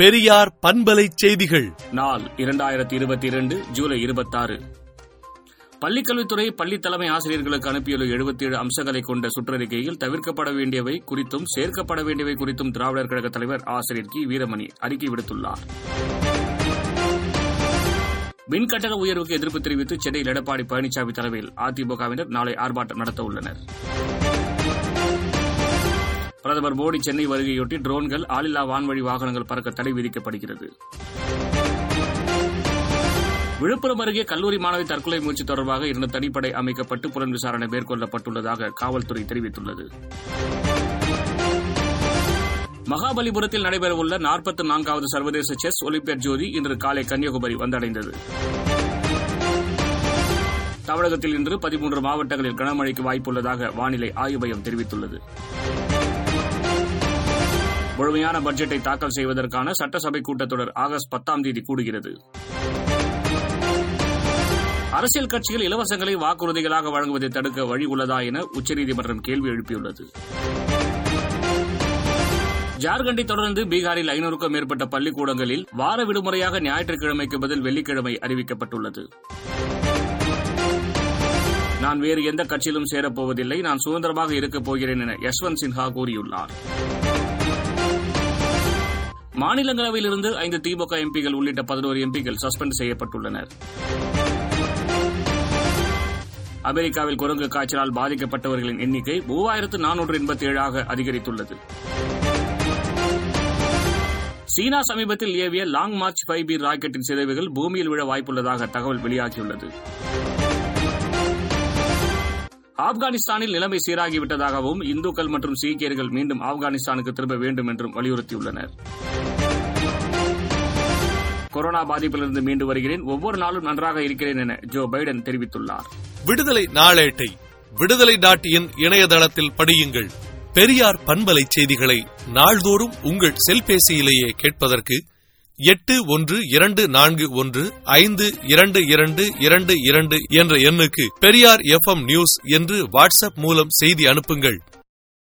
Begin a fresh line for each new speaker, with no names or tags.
பெரியார் பண்பலை செய்திகள்.
நாள் இரண்டாயிரத்தி இருபத்தி இரண்டு ஜூலை இருபத்தாறு. பள்ளிக்கல்வித்துறை பள்ளி தலைமை ஆசிரியர்களுக்கு அனுப்பியுள்ள எழுபத்தி ஏழு அம்சங்களை கொண்ட சுற்றறிக்கையில் தவிர்க்கப்பட வேண்டியவை குறித்தும் சேர்க்கப்பட வேண்டியவை குறித்தும் திராவிடர் கழக தலைவர் ஆசிரியர் கி. வீரமணி அறிக்கை விடுத்துள்ளார். மின்கட்டண உயர்வுக்கு எதிர்ப்பு தெரிவித்து சென்னையில் எடப்பாடி பழனிசாமி தலைமையில் அதிமுகவினர் நாளை ஆர்ப்பாட்டம் நடத்த உள்ளனர் பிரதமர் மோடி சென்னை வருகையொட்டி ட்ரோன்கள் ஆளில்லா வான்வழி வாகனங்கள் பறக்க தடை விதிக்கப்படுகிறது. விழுப்புரம் அருகே கல்லூரி மாணவி தற்கொலை முயற்சி தொடர்பாக இரண்டு தனிப்படை அமைக்கப்பட்டு புலன் விசாரணை மேற்கொள்ளப்பட்டுள்ளதாக காவல்துறை தெரிவித்துள்ளது. மகாபலிபுரத்தில் நடைபெறவுள்ள நாற்பத்தி நான்காவது சர்வதேச செஸ் ஒலிம்பியட் ஜோதி இன்று காலை கன்னியாகுமரி வந்தடைந்தது. தமிழகத்தில் இன்று பதிமூன்று மாவட்டங்களில் கனமழைக்கு வாய்ப்புள்ளதாக வானிலை ஆய்வு மையம் தெரிவித்துள்ளது. முழுமையான பட்ஜெட்டை தாக்கல் செய்வதற்கான சட்டசபை கூட்டத்தொடர் ஆகஸ்ட் பத்தாம் தேதி கூடுகிறது. அரசியல் கட்சிகள் இலவசங்களை வாக்குறுதிகளாக வழங்குவதை தடுக்க வழி உள்ளதா என உச்சநீதிமன்றம் கேள்வி எழுப்பியுள்ளது. ஜார்க்கண்டை தொடர்ந்து பீகாரில் ஐநூறுக்கும் மேற்பட்ட பள்ளிக்கூடங்களில் வார விடுமுறையாக ஞாயிற்றுக்கிழமைக்கு பதில் வெள்ளிக்கிழமை அறிவிக்கப்பட்டுள்ளது. நான் வேறு எந்த கட்சியிலும் சேரப்போவதில்லை. நான் சுதந்திரமாக இருக்கப் போகிறேன் என யஷ்வந்த் சின்ஹா கூறியுள்ளார். மாநிலங்களவையிலிருந்து ஐந்து திமுக எம்பிகள் உள்ளிட்ட பதினோரு எம்பிகள் சஸ்பெண்ட் செய்யப்பட்டுள்ளனர். அமெரிக்காவில் குரங்கு காய்ச்சலால் பாதிக்கப்பட்டவர்களின் எண்ணிக்கை மூவாயிரத்து நானூற்று எண்பத்தி ஏழாக அதிகரித்துள்ளது. சீனா சமீபத்தில் ஏவிய லாங் மார்ச் ஃபைவ் பி ராக்கெட்டின் சிதைவுகள் பூமியில் விழ வாய்ப்புள்ளதாக தகவல் வெளியாகியுள்ளது. ஆப்கானிஸ்தானில் நிலைமை சீராகிவிட்டதாகவும் இந்துக்கள் மற்றும் சீக்கியர்கள் மீண்டும் ஆப்கானிஸ்தானுக்கு திரும்ப வேண்டும் என்றும் வலியுறுத்தியுள்ளனர். கொரோனா பாதிப்பிலிருந்து மீண்டு வருகிறேன். ஒவ்வொரு நாளும் நன்றாக இருக்கிறேன் என ஜோ பைடன் தெரிவித்துள்ளார்.
விடுதலை நாளேட்டை விடுதலை டாட் இன் இணையதளத்தில் படியுங்கள். பெரியார் பண்பலை செய்திகளை நாள்தோறும் உங்கள் செல்பேசியிலேயே கேட்பதற்கு எட்டு ஒன்று இரண்டு நான்கு ஒன்று ஐந்து இரண்டு இரண்டு இரண்டு இரண்டு என்ற எண்ணுக்கு பெரியார் எஃப் நியூஸ் என்று வாட்ஸ்அப் மூலம் செய்தி அனுப்புங்கள்.